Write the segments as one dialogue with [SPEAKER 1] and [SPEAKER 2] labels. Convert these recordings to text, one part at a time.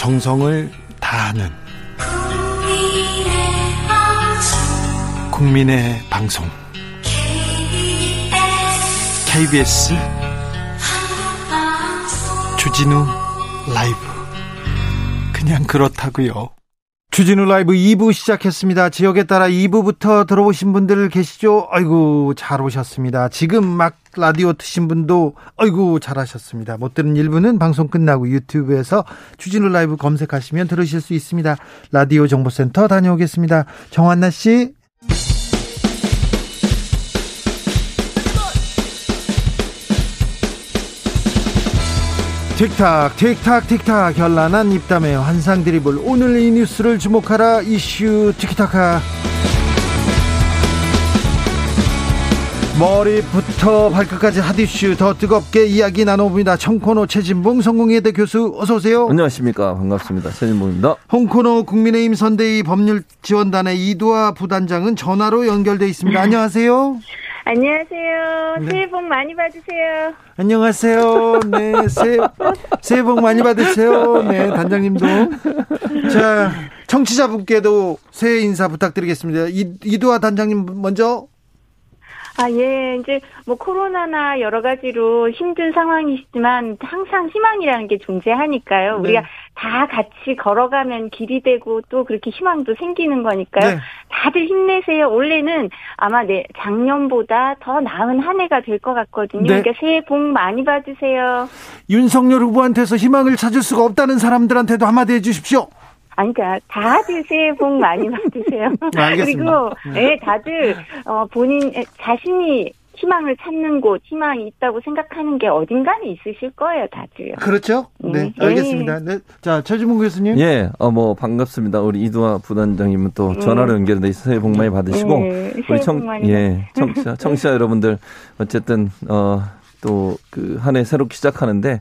[SPEAKER 1] 정성을 다하는 국민의 방송 KBS 주진우 라이브 그냥 그렇다고요. 주진우 라이브 2부 시작했습니다. 지역에 따라 2부부터 들어오신 분들 계시죠? 아이고, 잘 오셨습니다. 지금 막 라디오 트신 분도, 아이고, 잘하셨습니다. 못 들은 1부는 방송 끝나고 유튜브에서 주진우 라이브 검색하시면 들으실 수 있습니다. 라디오 정보센터 다녀오겠습니다. 정한나 씨. 틱탁 틱탁 틱탁 현란한 입담의 환상 드리블 오늘 이 뉴스를 주목하라 이슈 티키타카 머리부터 발끝까지 핫이슈 더 뜨겁게 이야기 나눠봅니다. 청코노 최진봉 성공회대 교수 어서 오세요.
[SPEAKER 2] 안녕하십니까 반갑습니다. 최진봉입니다.
[SPEAKER 1] 홍코노 국민의힘 선대위 법률지원단의 이두아 부단장은 전화로 연결돼 있습니다. 안녕하세요.
[SPEAKER 3] 안녕하세요. 네. 새해 복 많이 받으세요.
[SPEAKER 1] 안녕하세요. 네, 새해, 새해 복 많이 받으세요. 네, 단장님도. 자, 청취자분께도 새해 인사 부탁드리겠습니다. 이, 이두아 단장님 먼저
[SPEAKER 3] 아, 예. 이제 뭐 코로나나 여러 가지로 힘든 상황이시지만 항상 희망이라는 게 존재하니까요. 네. 우리가 다 같이 걸어가면 길이 되고 또 그렇게 희망도 생기는 거니까요. 네. 다들 힘내세요. 올해는 아마 네, 작년보다 더 나은 한 해가 될 것 같거든요. 네. 그러니까 새해 복 많이 받으세요.
[SPEAKER 1] 윤석열 후보한테서 희망을 찾을 수가 없다는 사람들한테도 한마디 해 주십시오.
[SPEAKER 3] 아니, 그러니까 다들 새해 복 많이 받으세요. 네, 그리고 네, 다들 어, 본인 자신이 희망을 찾는 곳, 희망이 있다고 생각하는 게 어딘가는 있으실 거예요, 다들.
[SPEAKER 1] 그렇죠? 네, 네. 알겠습니다. 네. 자, 최주문 교수님.
[SPEAKER 2] 예, 어, 뭐, 반갑습니다. 우리 이두아 부단장님은 또 네. 전화로 연결돼 있어 새해 복 많이 받으시고. 네,
[SPEAKER 3] 우리 청,
[SPEAKER 2] 예, 청취자, 청취자 여러분들, 어쨌든, 어, 또, 그, 한 해 새롭게 시작하는데,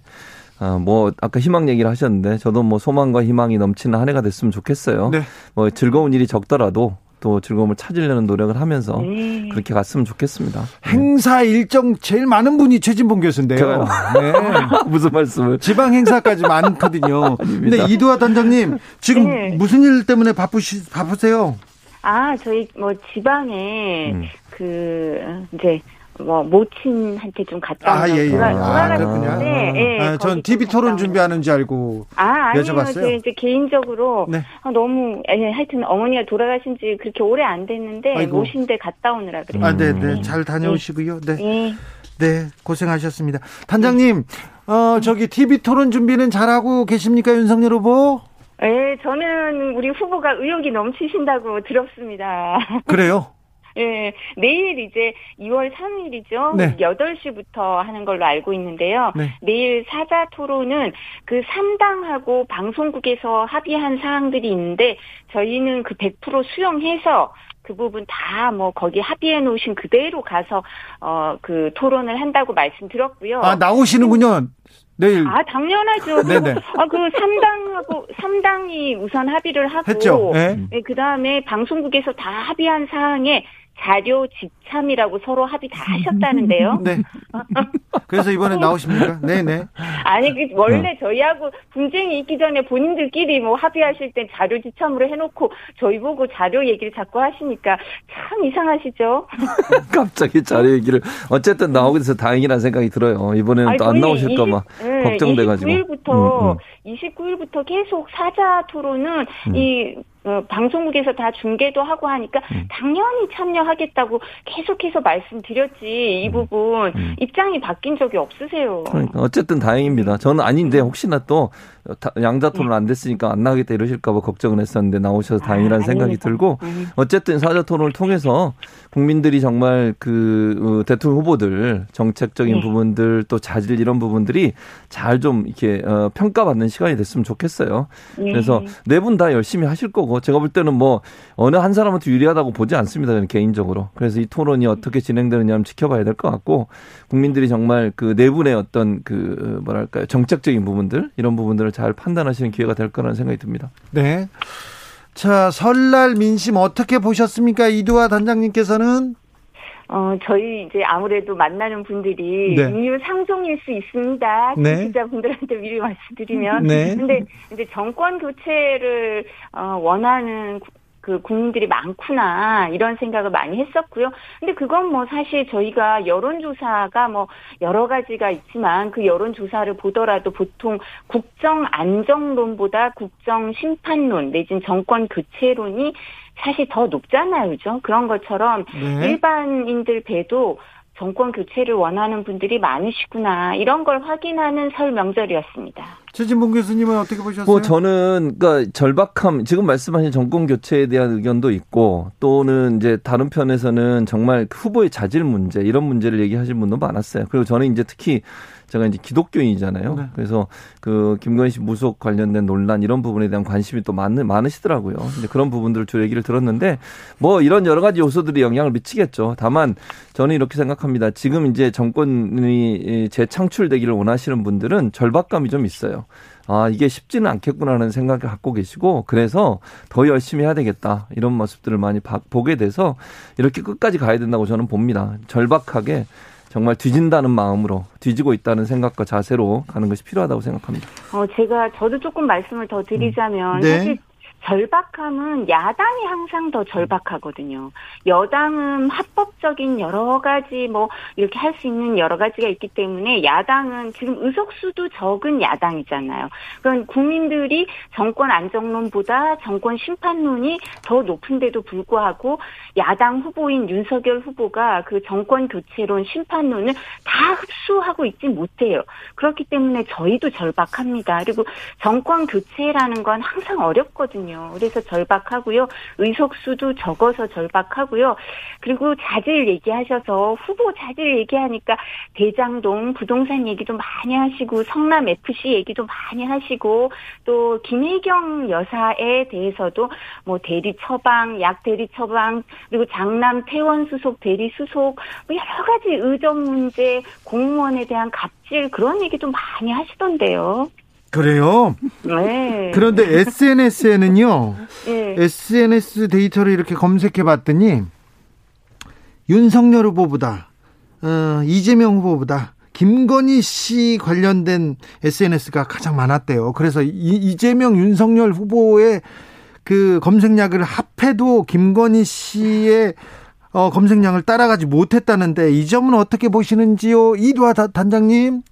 [SPEAKER 2] 아, 뭐 아까 희망 얘기를 하셨는데 저도 뭐 소망과 희망이 넘치는 한 해가 됐으면 좋겠어요. 네. 뭐 즐거운 일이 적더라도 또 즐거움을 찾으려는 노력을 하면서 네. 그렇게 갔으면 좋겠습니다.
[SPEAKER 1] 행사 일정 제일 많은 분이 최진봉 교수인데요.
[SPEAKER 2] 네. 무슨 말씀을?
[SPEAKER 1] 지방 행사까지 많거든요. 근데 이두아 단장님 지금 네. 무슨 일 때문에 바쁘시 바쁘세요?
[SPEAKER 3] 아 저희 뭐 지방에 음. 그 이제 뭐 모친한테 좀 갔다
[SPEAKER 1] 아, 예, 예. 아, 그렇군요. 네, 예, 아, 전 TV 토론 준비하는 줄 알고 아, 아니요. 여쭤봤어요.
[SPEAKER 3] 이제 개인적으로 네. 아, 너무 예, 하여튼 어머니가 돌아가신 지 그렇게 오래 안 됐는데 아이고. 모신데 갔다 오느라 그래요.
[SPEAKER 1] 아, 네, 네. 잘 다녀오시고요. 네. 네. 네, 고생하셨습니다. 단장님, 어, 저기 TV 토론 준비는 잘하고 계십니까, 윤석열 후보?
[SPEAKER 3] 네, 저는 우리 후보가 의욕이 넘치신다고 들었습니다.
[SPEAKER 1] 그래요?
[SPEAKER 3] 예, 내일 이제 2월 3일이죠. 네. 8시부터 하는 걸로 알고 있는데요. 네. 내일 사자 토론은 그 3당하고 방송국에서 합의한 사항들이 있는데 저희는 그 100% 수용해서 그 부분 다 뭐 거기 합의해 놓으신 그대로 가서 어 그 토론을 한다고 말씀드렸고요.
[SPEAKER 1] 아 나오시는군요. 내일.
[SPEAKER 3] 아 당연하죠. 네네. 아 그 3당하고 3당이 우선 합의를 하고 했죠. 네. 네, 그 다음에 방송국에서 다 합의한 사항에 자료 집참이라고 서로 합의 다 하셨다는데요.
[SPEAKER 1] 네. 그래서 이번에 나오십니까? 네네.
[SPEAKER 3] 아니, 그 원래 어. 저희하고 분쟁이 있기 전에 본인들끼리 뭐 합의하실 땐 자료 지참으로 해놓고 저희 보고 자료 얘기를 자꾸 하시니까 참 이상하시죠?
[SPEAKER 2] 갑자기 자료 얘기를 어쨌든 나오게 돼서 다행이라는 생각이 들어요. 이번에는 또 안 나오실까봐 네, 걱정돼가지고.
[SPEAKER 3] 29일부터 음, 음. 29일부터 계속 사자 토론은 음. 이 어, 방송국에서 다 중계도 하고 하니까 음. 당연히 참여하겠다고 계속해서 말씀드렸지 이 음. 부분 음. 입장이 바뀐 적이 없으세요.
[SPEAKER 2] 그러니까 어쨌든 다행입니다. 저는 아닌데 혹시나 또 양자 토론 안 됐으니까 안 나가겠다 이러실까봐 걱정을 했었는데 나오셔서 다행이라는 아, 생각이 들고 음. 어쨌든 사자 토론을 통해서 국민들이 정말 그 어, 대통령 후보들 정책적인 네. 부분들 또 자질 이런 부분들이 잘 좀 이렇게 어, 평가받는 시간이 됐으면 좋겠어요. 네. 그래서 네 분 다 열심히 하실 거고 제가 볼 때는 뭐 어느 한 사람한테 유리하다고 보지 않습니다. 저는 개인적으로. 그래서 이 토론이 어떻게 진행되느냐 를 지켜봐야 될 것 같고 국민들이 정말 그 네 분의 어떤 그 뭐랄까요 정책적인 부분들 이런 부분들을 잘 판단하시는 기회가 될 거라는 생각이 듭니다.
[SPEAKER 1] 네. 자, 설날 민심 어떻게 보셨습니까? 이두화 단장님께서는?
[SPEAKER 3] 어, 저희 이제 아무래도 만나는 분들이 네. 인류 상종일 수 있습니다. 네. 기자분들한테 미리 말씀드리면. 네. 근데 이제 정권 교체를 어, 원하는 그 국민들이 많구나 이런 생각을 많이 했었고요. 근데 그건 뭐 사실 저희가 여론조사가 뭐 여러 가지가 있지만 그 여론조사를 보더라도 보통 국정 안정론보다 국정 심판론 내진 정권 교체론이 사실 더 높잖아요, 그죠? 그런 것처럼 네. 일반인들 배도 정권 교체를 원하는 분들이 많으시구나 이런 걸 확인하는 설 명절이었습니다.
[SPEAKER 1] 최진봉 교수님은 어떻게 보셨어요?
[SPEAKER 2] 뭐 저는 그러니까 절박함 지금 말씀하신 정권 교체에 대한 의견도 있고 또는 이제 다른 편에서는 정말 후보의 자질 문제 이런 문제를 얘기하실 분도 많았어요. 그리고 저는 이제 특히 제가 이제 기독교인이잖아요. 네. 그래서 그 김건희 씨 무속 관련된 논란 이런 부분에 대한 관심이 또 많, 많으시더라고요. 이제 그런 부분들을 주 얘기를 들었는데 뭐 이런 여러 가지 요소들이 영향을 미치겠죠. 다만 저는 이렇게 생각합니다. 지금 이제 정권이 재창출되기를 원하시는 분들은 절박감이 좀 있어요. 아, 이게 쉽지는 않겠구나라는 생각을 갖고 계시고, 그래서 더 열심히 해야 되겠다. 이런 모습들을 많이 보게 돼서 이렇게 끝까지 가야 된다고 저는 봅니다. 절박하게 정말 뒤진다는 마음으로 뒤지고 있다는 생각과 자세로 가는 것이 필요하다고 생각합니다.
[SPEAKER 3] 어, 제가 저도 조금 말씀을 더 드리자면 음. 네. 사실 절박함은 야당이 항상 더 절박하거든요. 여당은 합법적인 여러 가지 뭐 이렇게 할 수 있는 여러 가지가 있기 때문에 야당은 지금 의석수도 적은 야당이잖아요. 그럼 국민들이 정권 안정론보다 정권 심판론이 더 높은데도 불구하고 야당 후보인 윤석열 후보가 그 정권 교체론 심판론을 다 흡수하고 있지 못해요. 그렇기 때문에 저희도 절박합니다. 그리고 정권 교체라는 건 항상 어렵거든요. 있거든요. 그래서 절박하고요. 의석수도 적어서 절박하고요. 그리고 자질 얘기하셔서 후보 자질 얘기하니까 대장동 부동산 얘기도 많이 하시고 성남 FC 얘기도 많이 하시고 또 김혜경 여사에 대해서도 뭐 대리 처방, 약 대리 처방 그리고 장남 퇴원 수속 대리 수속 뭐 여러 가지 의정 문제, 공무원에 대한 갑질 그런 얘기도 많이 하시던데요.
[SPEAKER 1] 그래요? 네. 그런데 SNS에는요, 네. SNS 데이터를 이렇게 검색해 봤더니, 윤석열 후보보다, 어, 이재명 후보보다, 김건희 씨 관련된 SNS가 가장 많았대요. 그래서 이, 이재명, 윤석열 후보의 그 검색량을 합해도 김건희 씨의 어, 검색량을 따라가지 못했다는데 이 점은 어떻게 보시는지요? 이두아 단장님?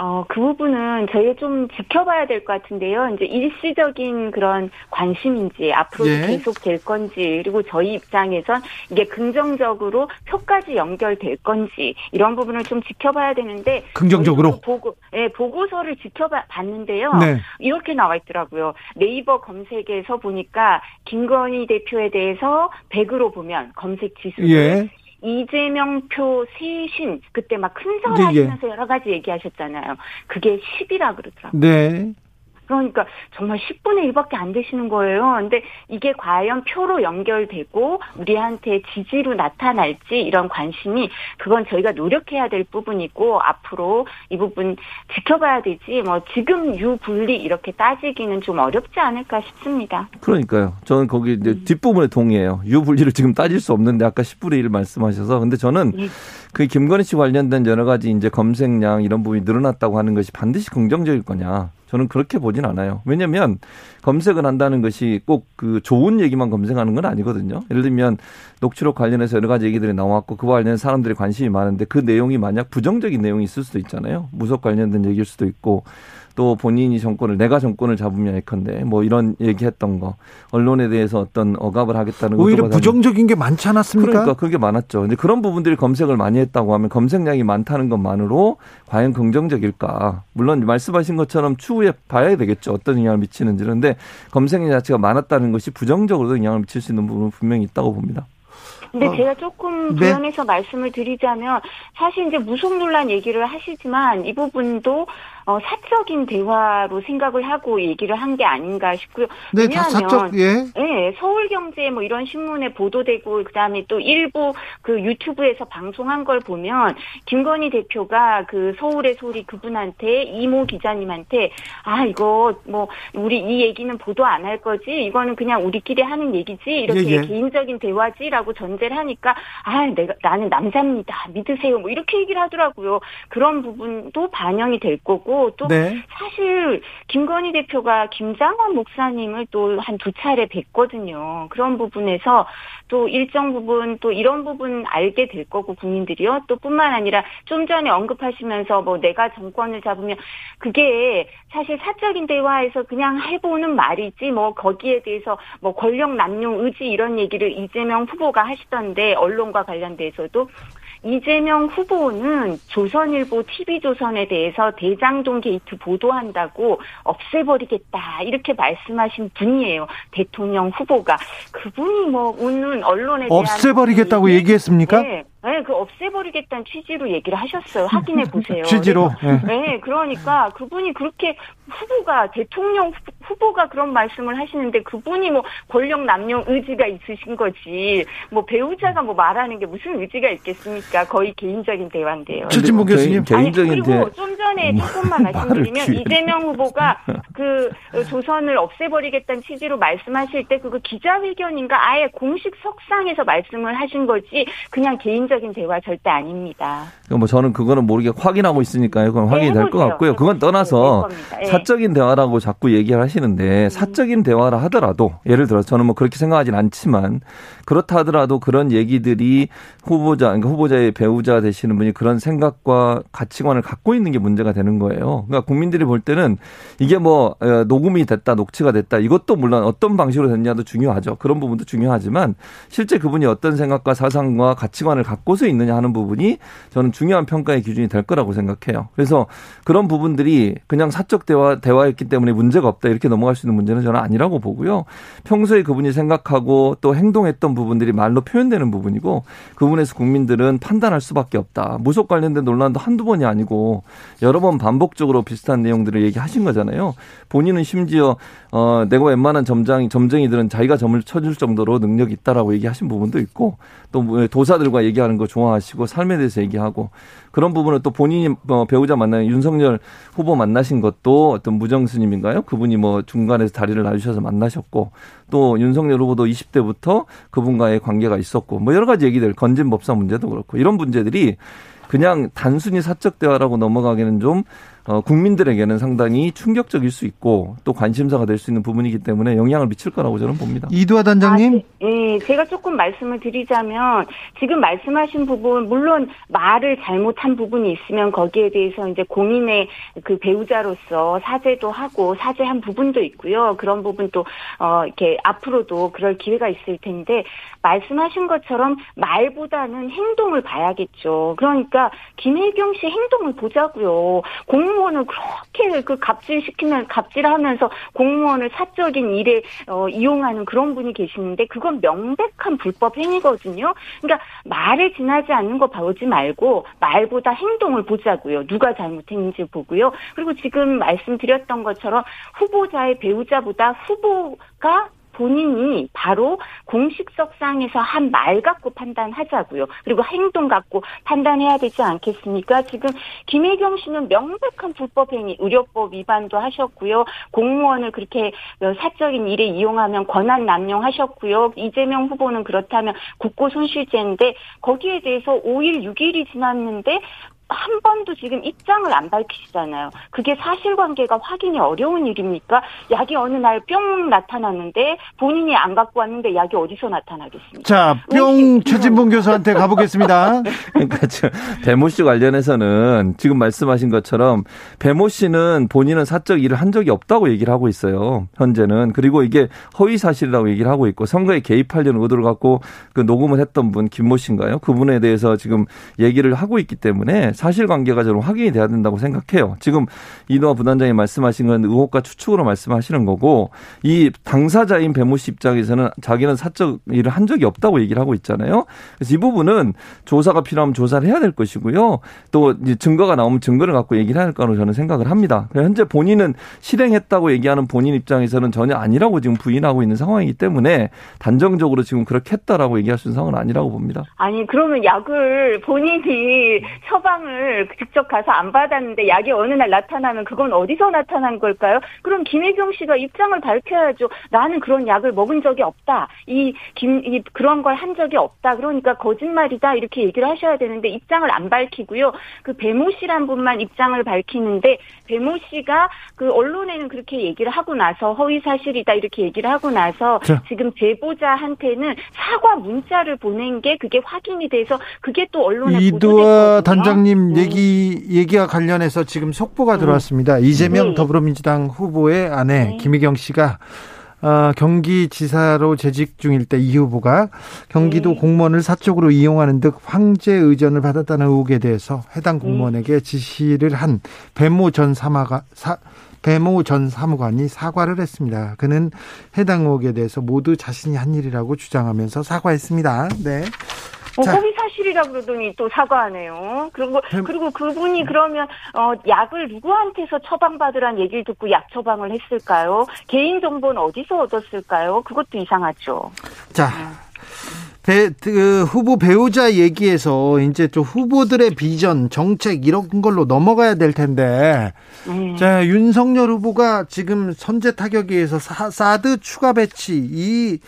[SPEAKER 3] 어, 그 부분은 저희가 좀 지켜봐야 될 것 같은데요. 이제 일시적인 그런 관심인지 앞으로도 예. 계속 될 건지 그리고 저희 입장에선 이게 긍정적으로 표까지 연결될 건지 이런 부분을 좀 지켜봐야 되는데
[SPEAKER 1] 긍정적으로
[SPEAKER 3] 보고 예, 보고서를 지켜봤는데요. 네. 이렇게 나와 있더라고요. 네이버 검색에서 보니까 김건희 대표에 대해서 100으로 보면 검색 지수를 예. 이재명 표 세신 그때 막 큰설 하시면서 예, 예. 여러 가지 얘기하셨잖아요. 그게 10이라 그러더라고요. 네. 그러니까 정말 10분의 1밖에 안 되시는 거예요. 근데 이게 과연 표로 연결되고 우리한테 지지로 나타날지 이런 관심이 그건 저희가 노력해야 될 부분이고 앞으로 이 부분 지켜봐야 되지 뭐 지금 유분리 이렇게 따지기는 좀 어렵지 않을까 싶습니다.
[SPEAKER 2] 그러니까요. 저는 거기 이제 음. 뒷부분에 동의해요. 유분리를 지금 따질 수 없는데 아까 10분의 1 말씀하셔서 근데 저는 네. 그 김건희 씨 관련된 여러 가지 이제 검색량 이런 부분이 늘어났다고 하는 것이 반드시 긍정적일 거냐. 저는 그렇게 보진 않아요. 왜냐하면 검색을 한다는 것이 꼭 그 좋은 얘기만 검색하는 건 아니거든요. 예를 들면 녹취록 관련해서 여러 가지 얘기들이 나왔고 그와 관련된 사람들이 관심이 많은데 그 내용이 만약 부정적인 내용이 있을 수도 있잖아요. 무속 관련된 얘기일 수도 있고 또 본인이 정권을 내가 정권을 잡으면 예컨대 뭐 이런 얘기했던 거 언론에 대해서 어떤 억압을 하겠다는
[SPEAKER 1] 오히려 부정적인 게 많지 않았습니까?
[SPEAKER 2] 그러니까 그게 많았죠. 근데 그런 부분들이 검색을 많이 했다고 하면 검색량이 많다는 것만으로 과연 긍정적일까? 물론 말씀하신 것처럼 추후에 봐야 되겠죠. 어떤 영향을 미치는지. 그런데 검색량 자체가 많았다는 것이 부정적으로도 영향을 미칠 수 있는 부분은 분명히 있다고 봅니다.
[SPEAKER 3] 근데 어. 제가 조금 네. 부연해서 네. 말씀을 드리자면 사실 이제 무속 논란 얘기를 하시지만 이 부분도 어, 사적인 대화로 생각을 하고 얘기를 한 게 아닌가 싶고요.
[SPEAKER 1] 네, 왜냐하면 사적, 예.
[SPEAKER 3] 네, 서울경제 뭐 이런 신문에 보도되고 그다음에 또 일부 그 유튜브에서 방송한 걸 보면 김건희 대표가 그 서울의 소리 그분한테 이모 기자님한테 아 이거 뭐 우리 이 얘기는 보도 안 할 거지 이거는 그냥 우리끼리 하는 얘기지 이렇게 예, 예. 개인적인 대화지라고 전제를 하니까 아 내가 나는 남자입니다 믿으세요 뭐 이렇게 얘기를 하더라고요. 그런 부분도 반영이 될 거고 또 네. 사실 김건희 대표가 김장원 목사님을 또 한 두 차례 뵀거든요. 그런 부분에서 또 일정 부분 또 이런 부분 알게 될 거고 국민들이요. 또 뿐만 아니라 좀 전에 언급하시면서 뭐 내가 정권을 잡으면 그게 사실 사적인 대화에서 그냥 해보는 말이지 뭐 거기에 대해서 뭐 권력 남용 의지 이런 얘기를 이재명 후보가 하시던데 언론과 관련돼서도 이재명 후보는 조선일보 TV조선에 대해서 대장동 게이트 보도한다고 없애버리겠다 이렇게 말씀하신 분이에요. 대통령 후보가 그분이 뭐 모든 언론에 대한
[SPEAKER 1] 없애버리겠다고 얘기했습니까?
[SPEAKER 3] 네. 네, 그 없애버리겠다는 취지로 얘기를 하셨어요. 확인해 보세요.
[SPEAKER 1] 취지로.
[SPEAKER 3] 네. 네, 그러니까 그분이 그렇게 후보가 대통령 후보가 그런 말씀을 하시는데 그분이 뭐 권력 남용 의지가 있으신 거지 뭐 배우자가 뭐 말하는 게 무슨 의지가 있겠습니까? 거의 개인적인 대화인데요.
[SPEAKER 1] 최진봉 교수님
[SPEAKER 2] 개인적인
[SPEAKER 3] 아니, 그리고 좀 전에 뭐 조금만 말씀드리면 이재명 후보가 그 조선을 없애버리겠다는 취지로 말씀하실 때 그거 기자회견인가 아예 공식 석상에서 말씀을 하신 거지 그냥 개인적 인 대화 절대 아닙니다.
[SPEAKER 2] 뭐 저는 그거는 모르게 확인하고 있으니까요. 그건 확인이 네, 될것 같고요. 그건 떠나서 네, 사적인 대화라고 자꾸 얘기를 하시는데 음. 사적인 대화라 하더라도 예를 들어 저는 뭐 그렇게 생각하진 않지만 그렇다 하더라도 그런 얘기들이 후보자 그러니까 후보자의 배우자 되시는 분이 그런 생각과 가치관을 갖고 있는 게 문제가 되는 거예요. 그러니까 국민들이 볼 때는 이게 뭐 어, 녹음이 됐다, 녹취가 됐다 이것도 물론 어떤 방식으로 됐냐도 중요하죠. 그런 부분도 중요하지만 실제 그분이 어떤 생각과 사상과 가치관을 갖고 서 있느냐 하는 부분이 저는 중요한 평가의 기준이 될 거라고 생각해요. 그래서 그런 부분들이 그냥 사적 대화 대화였기 때문에 문제가 없다 이렇게 넘어갈 수 있는 문제는 저는 아니라고 보고요. 평소에 그분이 생각하고 또 행동했던 부분들이 말로 표현되는 부분이고 그분에서 국민들은 판단할 수밖에 없다. 무속 관련된 논란도 한두 번이 아니고 여러 번 반복적으로 비슷한 내용들을 얘기하신 거잖아요. 본인은 심지어 어 내가 웬만한 점장 점쟁이들은 자기가 점을 쳐줄 정도로 능력이 있다라고 얘기하신 부분도 있고 또뭐 도사들과 얘기 하는 거 좋아하시고 삶에 대해서 얘기하고 그런 부분은 또 본인이 뭐 배우자 만나는 윤석열 후보 만나신 것도 어떤 무정 스님인가요? 그분이 뭐 중간에서 다리를 놔주셔서 만나셨고 또 윤석열 후보도 20대부터 그분과의 관계가 있었고 뭐 여러 가지 얘기들 건진 법사 문제도 그렇고 이런 문제들이 그냥 단순히 사적 대화라고 넘어가기는 좀 어, 국민들에게는 상당히 충격적일 수 있고 또 관심사가 될 수 있는 부분이기 때문에 영향을 미칠 거라고 저는 봅니다.
[SPEAKER 1] 이두화 단장님. 아,
[SPEAKER 3] 네, 제가 조금 말씀을 드리자면 지금 말씀하신 부분 물론 말을 잘못한 부분이 있으면 거기에 대해서 이제 공인의 그 배우자로서 사죄도 하고 사죄한 부분도 있고요. 그런 부분 또 어, 이렇게 앞으로도 그럴 기회가 있을 텐데 말씀하신 것처럼 말보다는 행동을 봐야겠죠. 그러니까 김혜경 씨 행동을 보자고요. 공 공무원을 그렇게 그 갑질시키면 갑질하면서 공무원을 사적인 일에 어, 이용하는 그런 분이 계시는데 그건 명백한 불법 행위거든요. 그러니까 말에 지나지 않는 거 보지 말고 말보다 행동을 보자고요. 누가 잘못했는지 보고요. 그리고 지금 말씀드렸던 것처럼 후보자의 배우자보다 후보가 본인이 바로 공식석상에서 한 말 갖고 판단하자고요. 그리고 행동 갖고 판단해야 되지 않겠습니까? 지금 김혜경 씨는 명백한 불법행위, 의료법 위반도 하셨고요. 공무원을 그렇게 사적인 일에 이용하면 권한 남용하셨고요. 이재명 후보는 그렇다면 국고 손실죄인데 거기에 대해서 5일, 6일이 지났는데 한 번도 지금 입장을 안 밝히시잖아요. 그게 사실관계가 확인이 어려운 일입니까? 약이 어느 날 뿅 나타났는데 본인이 안 갖고 왔는데 약이 어디서 나타나겠습니까?
[SPEAKER 1] 자, 뿅 최진봉 교수한테 가보겠습니다.
[SPEAKER 2] 그러니까 배모 씨 관련해서는 지금 말씀하신 것처럼 배모 씨는 본인은 사적 일을 한 적이 없다고 얘기를 하고 있어요. 현재는 그리고 이게 허위 사실이라고 얘기를 하고 있고 선거에 개입하려는 의도를 갖고 그 녹음을 했던 분 김모 씨인가요? 그분에 대해서 지금 얘기를 하고 있기 때문에 사실관계가 저는 확인이 돼야 된다고 생각해요. 지금 이노아 부단장이 말씀하신 건 의혹과 추측으로 말씀하시는 거고 이 당사자인 배모 씨 입장에서는 자기는 사적 일을 한 적이 없다고 얘기를 하고 있잖아요. 그래서 이 부분은 조사가 필요하면 조사를 해야 될 것이고요. 또 증거가 나오면 증거를 갖고 얘기를 할 거라고 저는 생각을 합니다. 현재 본인은 실행했다고 얘기하는 본인 입장에서는 전혀 아니라고 지금 부인하고 있는 상황이기 때문에 단정적으로 지금 그렇게 했다라고 얘기할 수 있는 상황은 아니라고 봅니다.
[SPEAKER 3] 아니 그러면 약을 본인이 처방 을 직접 가서 안 받았는데 약이 어느 날 나타나면 그건 어디서 나타난 걸까요? 그럼 김혜경 씨가 입장을 밝혀야죠. 나는 그런 약을 먹은 적이 없다. 이 김 이 그런 걸 한 적이 없다. 그러니까 거짓말이다 이렇게 얘기를 하셔야 되는데 입장을 안 밝히고요. 그 배모 씨란 분만 입장을 밝히는데 배모 씨가 그 언론에는 그렇게 얘기를 하고 나서 허위 사실이다 이렇게 얘기를 하고 나서 자. 지금 제보자한테는 사과 문자를 보낸 게 그게 확인이 돼서 그게 또 언론에
[SPEAKER 1] 이두아 단장님 네. 얘기 얘기와 관련해서 지금 속보가 네. 들어왔습니다. 이재명 네. 더불어민주당 후보의 아내 네. 김희경 씨가 어, 경기지사로 재직 중일 때 이 후보가 경기도 네. 공무원을 사적으로 이용하는 듯 황제 의전을 받았다는 의혹에 대해서 해당 공무원에게 지시를 한 배모 전 사마가 사, 배모 전 사무관이 사과를 했습니다. 그는 해당 의혹에 대해서 모두 자신이 한 일이라고 주장하면서 사과했습니다. 네.
[SPEAKER 3] 어, 허위 사실이라 그러더니 또 사과하네요. 그리고 그리고 그분이 그러면 어 약을 누구한테서 처방받으란 얘기를 듣고 약 처방을 했을까요? 개인 정보는 어디서 얻었을까요? 그것도 이상하죠.
[SPEAKER 1] 자. 배, 그 후보 배우자 얘기에서 이제 좀 후보들의 비전, 정책 이런 걸로 넘어가야 될 텐데. 네. 자, 윤석열 후보가 지금 선제 타격에 의해서 사, 드 추가 배치 이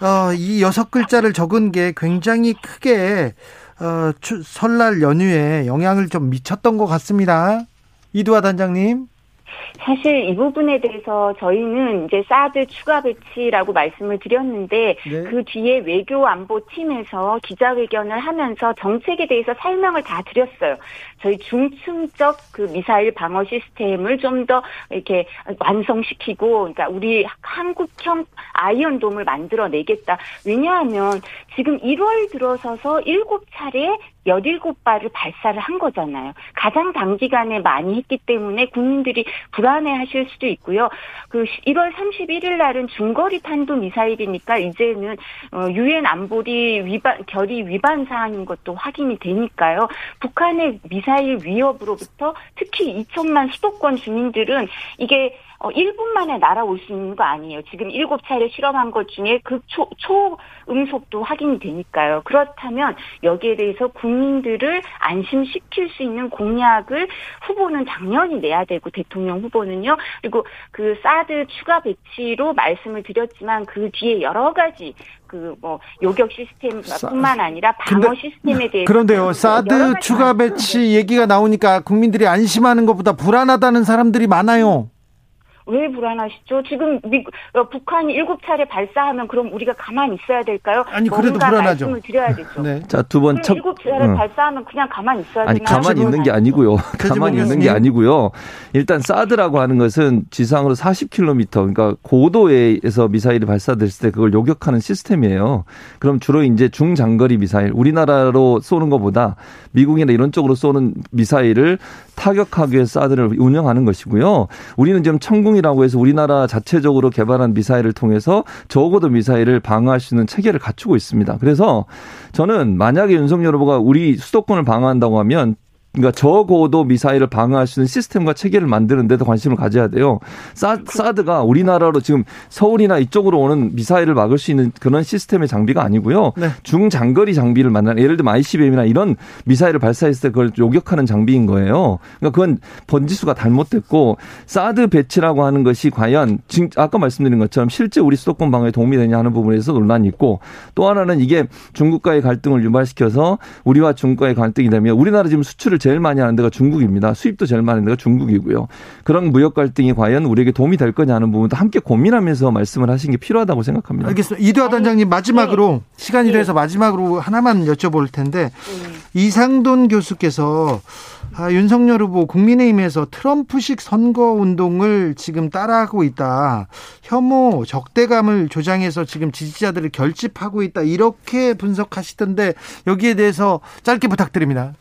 [SPEAKER 1] 어, 이 여섯 글자를 적은 게 굉장히 크게 어, 추, 설날 연휴에 영향을 좀 미쳤던 것 같습니다. 이두화 단장님.
[SPEAKER 3] 사실 이 부분에 대해서 저희는 이제 사드 추가 배치라고 말씀을 드렸는데 네. 그 뒤에 외교 안보 팀에서 기자회견을 하면서 정책에 대해서 설명을 다 드렸어요. 저희 중층적 그 미사일 방어 시스템을 좀 더 이렇게 완성시키고 그러니까 우리 한국형 아이언돔을 만들어 내겠다. 왜냐하면 지금 1월 들어서서 7차례 17발을 발사를 한 거잖아요. 가장 단기간에 많이 했기 때문에 국민들이 불안해 하실 수도 있고요. 그 1월 31일 날은 중거리 탄도 미사일이니까 이제는 어, 유엔 안보리 위반 결의 위반 사항인 것도 확인이 되니까요. 북한의 미사일 위협으로부터 특히 2천만 수도권 주민들은 이게 어, 1분 만에 날아올 수 있는 거 아니에요. 지금 7차례 실험한 것 중에 그 초, 초음속도 확인이 되니까요. 그렇다면 여기에 대해서 국민들을 안심시킬 수 있는 공약을 후보는 당연히 내야 되고 대통령 후보는요. 그리고 그 사드 추가 배치로 말씀을 드렸지만 그 뒤에 여러 가지 그 뭐 요격 시스템뿐만 아니라 방어 근데, 시스템에 대해서
[SPEAKER 1] 그런데요 사드 추가 배치 얘기가 나오니까 국민들이 안심하는 것보다 불안하다는 사람들이 많아요.
[SPEAKER 3] 왜 불안하시죠? 지금 미, 어, 북한이 일곱 차례 발사하면 그럼 우리가 가만히 있어야 될까요?
[SPEAKER 1] 아니 그래도 불안하죠.
[SPEAKER 3] 말씀을 드려야 되죠.
[SPEAKER 2] 네. 자 두 번
[SPEAKER 3] 첫, 일곱 차례 응. 발사하면 그냥 가만히 있어야
[SPEAKER 2] 아니 되나요? 가만히 있는 게 아니고요. 가만히 있는 게 아니고요. 일단 사드라고 하는 것은 지상으로 40km 그러니까 고도에서 미사일이 발사됐을 때 그걸 요격하는 시스템이에요. 그럼 주로 이제 중장거리 미사일 우리나라로 쏘는 것보다 미국이나 이런 쪽으로 쏘는 미사일을 타격하기 위해서 사드를 운영하는 것이고요. 우리는 지금 천 궁이라고 해서 우리나라 자체적으로 개발한 미사일을 통해서 적어도 미사일을 방어할 수 있는 체계를 갖추고 있습니다. 그래서 저는 만약에 윤석열 후보가 우리 수도권을 방어한다고 하면 그러니까 저고도 미사일을 방어할 수 있는 시스템과 체계를 만드는 데도 관심을 가져야 돼요. 사, 사드가 우리나라로 지금 서울이나 이쪽으로 오는 미사일을 막을 수 있는 그런 시스템의 장비가 아니고요. 네. 중장거리 장비를 만드는 예를 들면 ICBM이나 이런 미사일을 발사했을 때 그걸 요격하는 장비인 거예요. 그러니까 그건 번지수가 잘못됐고 사드 배치라고 하는 것이 과연 아까 말씀드린 것처럼 실제 우리 수도권 방어에 도움이 되냐 하는 부분에서 논란이 있고 또 하나는 이게 중국과의 갈등을 유발시켜서 우리와 중국과의 갈등이 되면 우리나라 지금 수출을 제일 많이 하는 데가 중국입니다. 수입도 제일 많이 하는 데가 중국이고요. 그런 무역 갈등이 과연 우리에게 도움이 될 거냐 하는 부분도 함께 고민하면서 말씀을 하신 게 필요하다고 생각합니다.
[SPEAKER 1] 알겠습니다. 이두하 단장님 마지막으로 네. 시간이 네. 돼서 마지막으로 하나만 여쭤볼 텐데 네. 이상돈 교수께서 아, 윤석열 후보 국민의힘에서 트럼프식 선거 운동을 지금 따라하고 있다. 혐오, 적대감을 조장해서 지금 지지자들을 결집하고 있다. 이렇게 분석하시던데 여기에 대해서 짧게 부탁드립니다.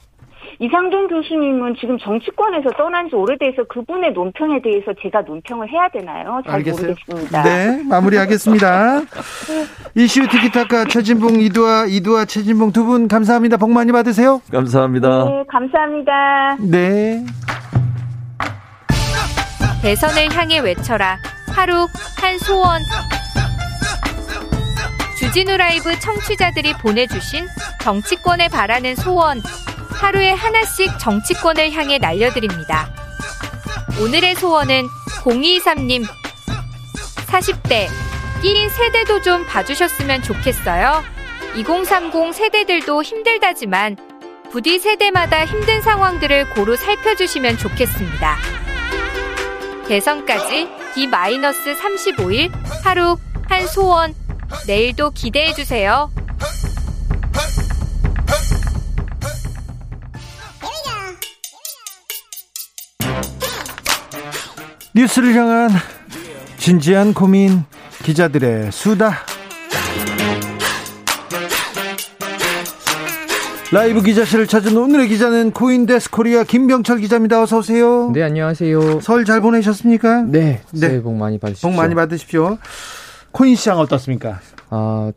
[SPEAKER 3] 이상돈 교수님은 지금 정치권에서 떠난 지 오래돼서 그분의 논평에 대해서 제가 논평을 해야 되나요? 잘 알겠어요. 모르겠습니다.
[SPEAKER 1] 네, 마무리하겠습니다. 이슈 티키타카 최진봉 이두아 이두아 최진봉 두 분 감사합니다. 복 많이 받으세요.
[SPEAKER 2] 감사합니다.
[SPEAKER 3] 네, 감사합니다.
[SPEAKER 1] 네.
[SPEAKER 4] 대선을 향해 외쳐라. 하루 한 소원. 주진우 라이브 청취자들이 보내주신 정치권에 바라는 소원. 하루에 하나씩 정치권을 향해 날려드립니다. 오늘의 소원은 023님. 40대. 끼인 세대도 좀 봐주셨으면 좋겠어요. 2030 세대들도 힘들다지만 부디 세대마다 힘든 상황들을 고루 살펴주시면 좋겠습니다. 대선까지 D-35일 하루 한 소원 내일도 기대해 주세요.
[SPEAKER 1] 뉴스를 향한 진지한 고민 기자들의 수다 라이브 기자실을 찾은 오늘의 기자는 코인데스크 코리아 김병철 기자입니다. 어서 오세요.
[SPEAKER 5] 네, 안녕하세요.
[SPEAKER 1] 설 잘 보내셨습니까?
[SPEAKER 5] 네, 네. 새해 복 많이 받으십시오.
[SPEAKER 1] 복 많이 받으십시오. 코인 시장 어떻습니까? 아,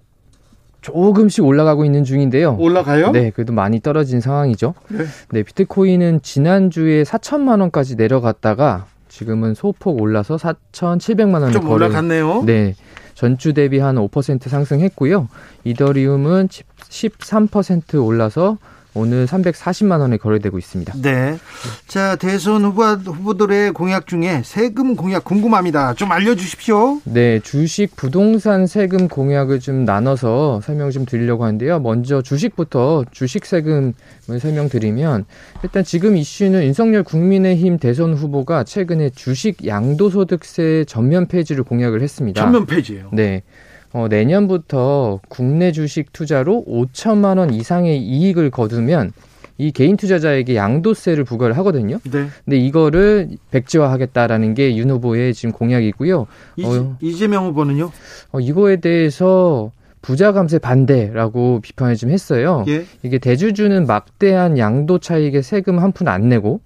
[SPEAKER 5] 조금씩 올라가고 있는 중인데요.
[SPEAKER 1] 올라가요?
[SPEAKER 5] 네, 그래도 많이 떨어진 상황이죠. 네. 네, 비트코인은 지난주에 4천만 원까지 내려갔다가 지금은 소폭 올라서 4,700만 원을
[SPEAKER 1] 좀 거래. 올라갔네요.
[SPEAKER 5] 네. 전주 대비 한 5% 상승했고요. 이더리움은 13% 올라서 오늘 340만 원에 거래되고 있습니다.
[SPEAKER 1] 네. 자, 대선 후보, 후보들의 공약 중에 세금 공약 궁금합니다. 좀 알려주십시오.
[SPEAKER 5] 네, 주식, 부동산 세금 공약을 좀 나눠서 설명 좀 드리려고 하는데요. 먼저 주식부터 주식 세금을 설명드리면 일단 지금 이슈는 윤석열 국민의힘 대선 후보가 최근에 주식 양도소득세 전면 폐지를 공약을 했습니다.
[SPEAKER 1] 전면 폐지예요.
[SPEAKER 5] 네. 어, 내년부터 국내 주식 투자로 5천만 원 이상의 이익을 거두면 이 개인 투자자에게 양도세를 부과를 하거든요. 네. 근데 이거를 백지화하겠다라는 게 윤 후보의 지금 공약이고요.
[SPEAKER 1] 이재, 어, 이재명 후보는요?
[SPEAKER 5] 어, 이거에 대해서 부자 감세 반대라고 비판을 좀 했어요. 예? 이게 대주주는 막대한 양도 차익에 세금 한 푼 안 내고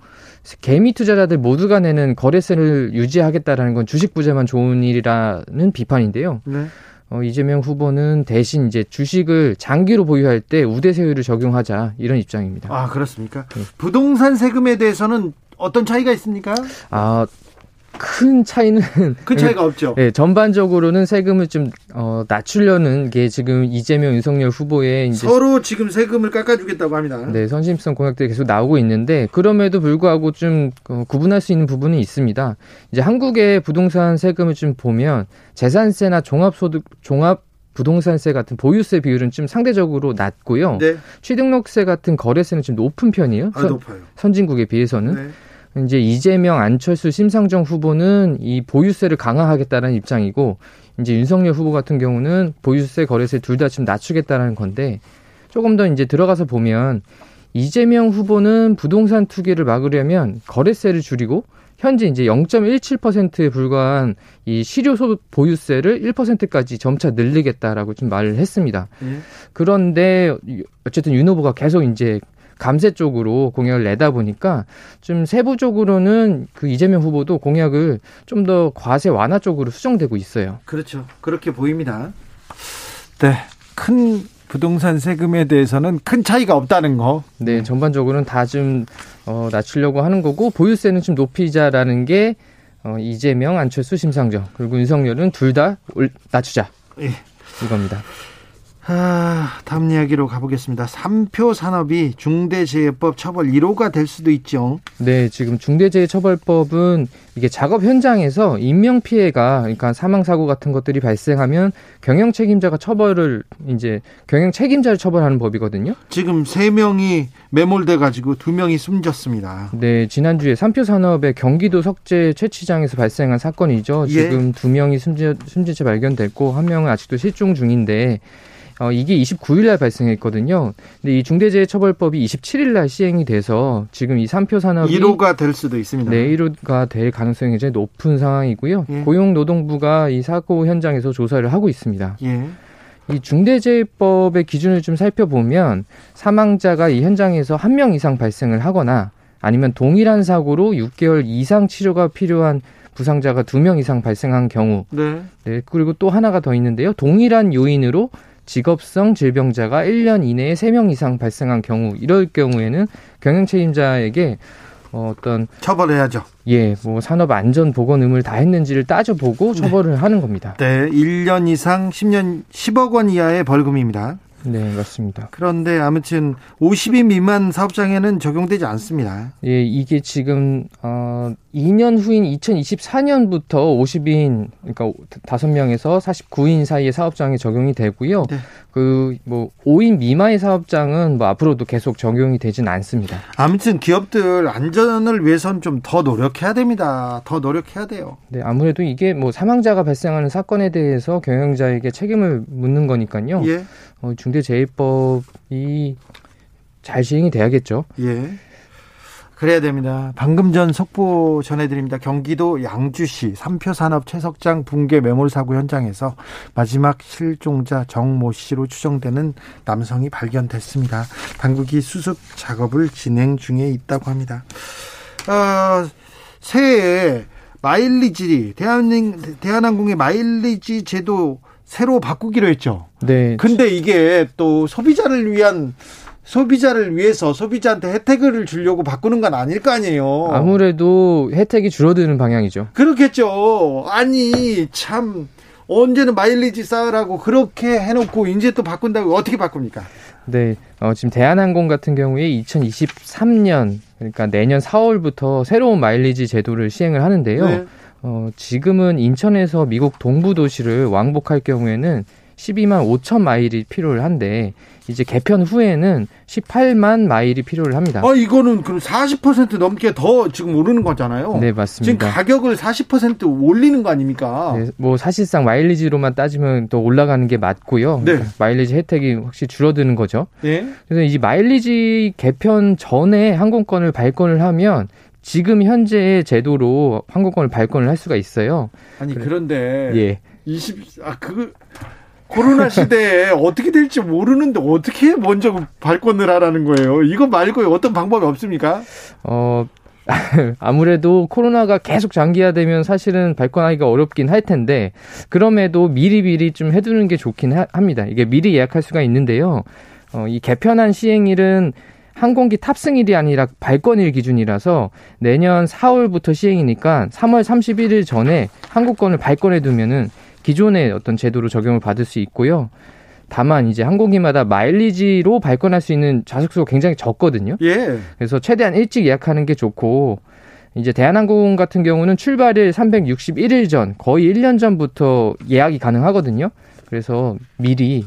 [SPEAKER 5] 개미 투자자들 모두가 내는 거래세를 유지하겠다라는 건 주식 부자만 좋은 일이라는 비판인데요. 네. 어, 이재명 후보는 대신 이제 주식을 장기로 보유할 때 우대세율을 적용하자 이런 입장입니다.
[SPEAKER 1] 아 그렇습니까? 네. 부동산 세금에 대해서는 어떤 차이가 있습니까?
[SPEAKER 5] 아, 큰 차이는
[SPEAKER 1] 큰 차이가 없죠.
[SPEAKER 5] 네, 전반적으로는 세금을 좀 어, 낮추려는 게 지금 이재명 윤석열 후보의
[SPEAKER 1] 이제 서로 지금 세금을 깎아주겠다고 합니다.
[SPEAKER 5] 네, 선심성 공약들이 계속 나오고 있는데 그럼에도 불구하고 좀 어, 구분할 수 있는 부분이 있습니다. 이제 한국의 부동산 세금을 좀 보면 재산세나 종합소득 종합 부동산세 같은 보유세 비율은 좀 상대적으로 낮고요. 네. 취등록세 같은 거래세는 좀 높은 편이에요.
[SPEAKER 1] 아, 선, 높아요.
[SPEAKER 5] 선진국에 비해서는. 네. 이제 이재명, 안철수, 심상정 후보는 이 보유세를 강화하겠다는 입장이고 이제 윤석열 후보 같은 경우는 보유세, 거래세 둘다좀 낮추겠다는 건데 조금 더 이제 들어가서 보면 이재명 후보는 부동산 투기를 막으려면 거래세를 줄이고 현재 이제 0.17%에 불과한 이 실효소득 보유세를 1%까지 점차 늘리겠다라고 좀 말을 했습니다. 음. 그런데 어쨌든 윤 후보가 계속 이제 감세 쪽으로 공약을 내다 보니까 좀 세부적으로는 그 이재명 후보도 공약을 좀 더 과세 완화 쪽으로 수정되고 있어요.
[SPEAKER 1] 그렇죠. 그렇게 보입니다. 네. 큰 부동산 세금에 대해서는 큰 차이가 없다는 거.
[SPEAKER 5] 네, 전반적으로는 다좀 어, 낮추려고 하는 거고 보유세는 좀 높이자라는 게 어, 이재명, 안철수, 심상정 그리고 윤석열은 둘 다 낮추자. 예. 이겁니다.
[SPEAKER 1] 아, 다음 이야기로 가보겠습니다. 삼표 산업이 중대재해법 처벌 1호가 될 수도 있죠.
[SPEAKER 5] 네, 지금 중대재해처벌법은 이게 작업 현장에서 인명 피해가 그러니까 사망 사고 같은 것들이 발생하면 경영 책임자가 처벌을 이제 경영 책임자를 처벌하는 법이거든요.
[SPEAKER 1] 지금 세 명이 매몰돼 가지고 두 명이 숨졌습니다.
[SPEAKER 5] 네, 지난주에 삼표 산업의 경기도 석재 채취장에서 발생한 사건이죠. 예. 지금 두 명이 숨진, 숨진 채 발견됐고 한 명은 아직도 실종 중인데 어, 이게 29일 날 발생했거든요. 근데 이 중대재해처벌법이 27일 날 시행이 돼서 지금 이 삼표 산업이
[SPEAKER 1] 1호가 될 수도 있습니다.
[SPEAKER 5] 네, 1호가 될 가능성이 이제 높은 상황이고요. 예. 고용노동부가 이 사고 현장에서 조사를 하고 있습니다. 예. 이 중대재해법의 기준을 좀 살펴보면 사망자가 이 현장에서 한 명 이상 발생을 하거나 아니면 동일한 사고로 6개월 이상 치료가 필요한 부상자가 두 명 이상 발생한 경우. 네. 네. 그리고 또 하나가 더 있는데요. 동일한 요인으로 직업성 질병자가 1년 이내에 3명 이상 발생한 경우 이럴 경우에는 경영 책임자에게 어, 어떤
[SPEAKER 1] 처벌해야죠.
[SPEAKER 5] 예, 뭐 산업 안전 보건 의무를 다 했는지를 따져보고 네. 처벌을 네. 하는 겁니다.
[SPEAKER 1] 네, 1년 이상 10년 10억 원 이하의 벌금입니다.
[SPEAKER 5] 네, 맞습니다.
[SPEAKER 1] 그런데 아무튼 50인 미만 사업장에는 적용되지 않습니다.
[SPEAKER 5] 예, 이게 지금 어 2년 후인 2024년부터 50인 그러니까 5명에서 49인 사이의 사업장에 적용이 되고요. 네. 그뭐 5인 미만의 사업장은 뭐 앞으로도 계속 적용이 되진 않습니다.
[SPEAKER 1] 아무튼 기업들 안전을 위해선 좀 더 노력해야 됩니다. 더 노력해야 돼요.
[SPEAKER 5] 네, 아무래도 이게 뭐 사망자가 발생하는 사건에 대해서 경영자에게 책임을 묻는 거니까요. 예. 어, 중대재해법이 잘 시행이 돼야겠죠.
[SPEAKER 1] 예. 그래야 됩니다. 방금 전 속보 전해드립니다. 경기도 양주시 삼표산업 채석장 붕괴 매몰 사고 현장에서 마지막 실종자 정모 씨로 추정되는 남성이 발견됐습니다. 당국이 수습 작업을 진행 중에 있다고 합니다. 어, 새해에 마일리지 대한항, 대한항공의 마일리지 제도 새로 바꾸기로 했죠. 네. 근데 이게 또 소비자를 위한 소비자를 위해서 소비자한테 혜택을 주려고 바꾸는 건 아닐 거 아니에요.
[SPEAKER 5] 아무래도 혜택이 줄어드는 방향이죠.
[SPEAKER 1] 그렇겠죠. 아니 참 언제는 마일리지 쌓으라고 그렇게 해놓고 이제 또 바꾼다고 어떻게 바꿉니까?
[SPEAKER 5] 네, 어, 지금 대한항공 같은 경우에 2023년 그러니까 내년 4월부터 새로운 마일리지 제도를 시행을 하는데요. 네. 어, 지금은 인천에서 미국 동부 도시를 왕복할 경우에는 12만 5천 마일이 필요를 한데 이제 개편 후에는 18만 마일이 필요를 합니다.
[SPEAKER 1] 아, 이거는 그럼 40% 넘게 더 지금 오르는 거잖아요.
[SPEAKER 5] 네, 맞습니다.
[SPEAKER 1] 지금 가격을 40% 올리는 거 아닙니까? 네,
[SPEAKER 5] 뭐 사실상 마일리지로만 따지면 또 올라가는 게 맞고요. 네. 마일리지 혜택이 확실히 줄어드는 거죠. 네. 그래서 이 마일리지 개편 전에 항공권을 발권을 하면 지금 현재의 제도로 항공권을 발권을 할 수가 있어요.
[SPEAKER 1] 아니. 그런데 예. 20아 그거 코로나 시대에 어떻게 될지 모르는데 어떻게 먼저 발권을 하라는 거예요? 이거 말고 어떤 방법이 없습니까? 어,
[SPEAKER 5] 아무래도 코로나가 계속 장기화되면 사실은 발권하기가 어렵긴 할 텐데 그럼에도 미리 미리 좀 해두는 게 좋긴 하, 합니다. 이게 미리 예약할 수가 있는데요. 어, 이 개편한 시행일은 항공기 탑승일이 아니라 발권일 기준이라서 내년 4월부터 시행이니까 3월 31일 전에 항공권을 발권해 두면은 기존의 어떤 제도로 적용을 받을 수 있고요. 다만 이제 항공기마다 마일리지로 발권할 수 있는 좌석수가 굉장히 적거든요. 예. 그래서 최대한 일찍 예약하는 게 좋고 이제 대한항공 같은 경우는 출발일 361일 전 거의 1년 전부터 예약이 가능하거든요. 그래서 미리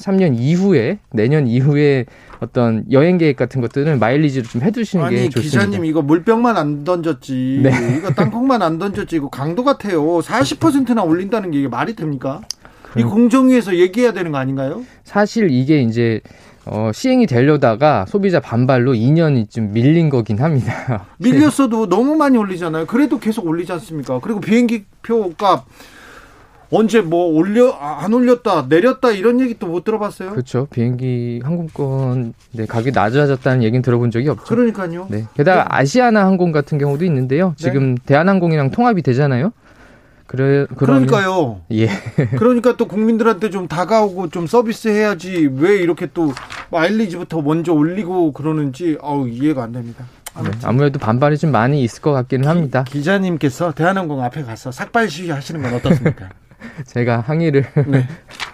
[SPEAKER 5] 2023년 이후에 내년 이후에 어떤 여행 계획 같은 것들은 마일리지로 좀 해두시는 아니, 게 좋습니다.
[SPEAKER 1] 기자님 이거 물병만 안 던졌지, 네. 이거 땅콩만 안 던졌지, 이거 강도 같아요. 40%나 올린다는 게 이게 말이 됩니까? 이 공정위에서 얘기해야 되는 거 아닌가요?
[SPEAKER 5] 사실 이게 이제 어, 시행이 되려다가 소비자 반발로 2년이 좀 밀린 거긴 합니다.
[SPEAKER 1] 밀렸어도 너무 많이 올리잖아요. 그래도 계속 올리지 않습니까? 그리고 비행기 표값 언제 뭐 올려 아, 안 올렸다 내렸다 이런 얘기 또 못 들어봤어요?
[SPEAKER 5] 그렇죠. 비행기 항공권 네, 가격이 낮아졌다는 얘기는 들어본 적이 없죠.
[SPEAKER 1] 그러니까요.
[SPEAKER 5] 네. 게다가 네. 아시아나 항공 같은 경우도 있는데요. 네. 지금 네. 대한항공이랑 통합이 되잖아요. 그래
[SPEAKER 1] 그러면, 그러니까요. 예. 그러니까 또 국민들한테 좀 다가오고 좀 서비스 해야지 왜 이렇게 또 마일리지부터 먼저 올리고 그러는지 아우 이해가 안 됩니다.
[SPEAKER 5] 네, 아무래도 반발이 좀 많이 있을 것 같기는 합니다.
[SPEAKER 1] 기자님께서 대한항공 앞에 가서 삭발 시위 하시는 건 어떻습니까?
[SPEAKER 5] 제가 항의를
[SPEAKER 1] 네.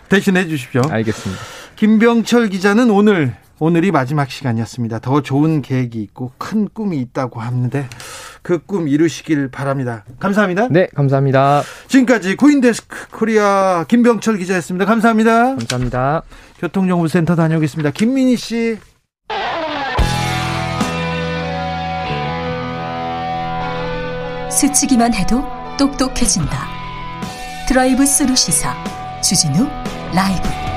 [SPEAKER 1] 대신해 주십시오.
[SPEAKER 5] 알겠습니다.
[SPEAKER 1] 김병철 기자는 오늘 오늘이 마지막 시간이었습니다. 더 좋은 계획이 있고 큰 꿈이 있다고 하는데 그 꿈 이루시길 바랍니다. 감사합니다.
[SPEAKER 5] 네, 감사합니다.
[SPEAKER 1] 지금까지 코인데스크 코리아 김병철 기자였습니다. 감사합니다.
[SPEAKER 5] 감사합니다.
[SPEAKER 1] 교통정보센터 다녀오겠습니다. 김민희 씨.
[SPEAKER 6] 스치기만 해도 똑똑해진다. 드라이브 스루 시사 주진우 라이브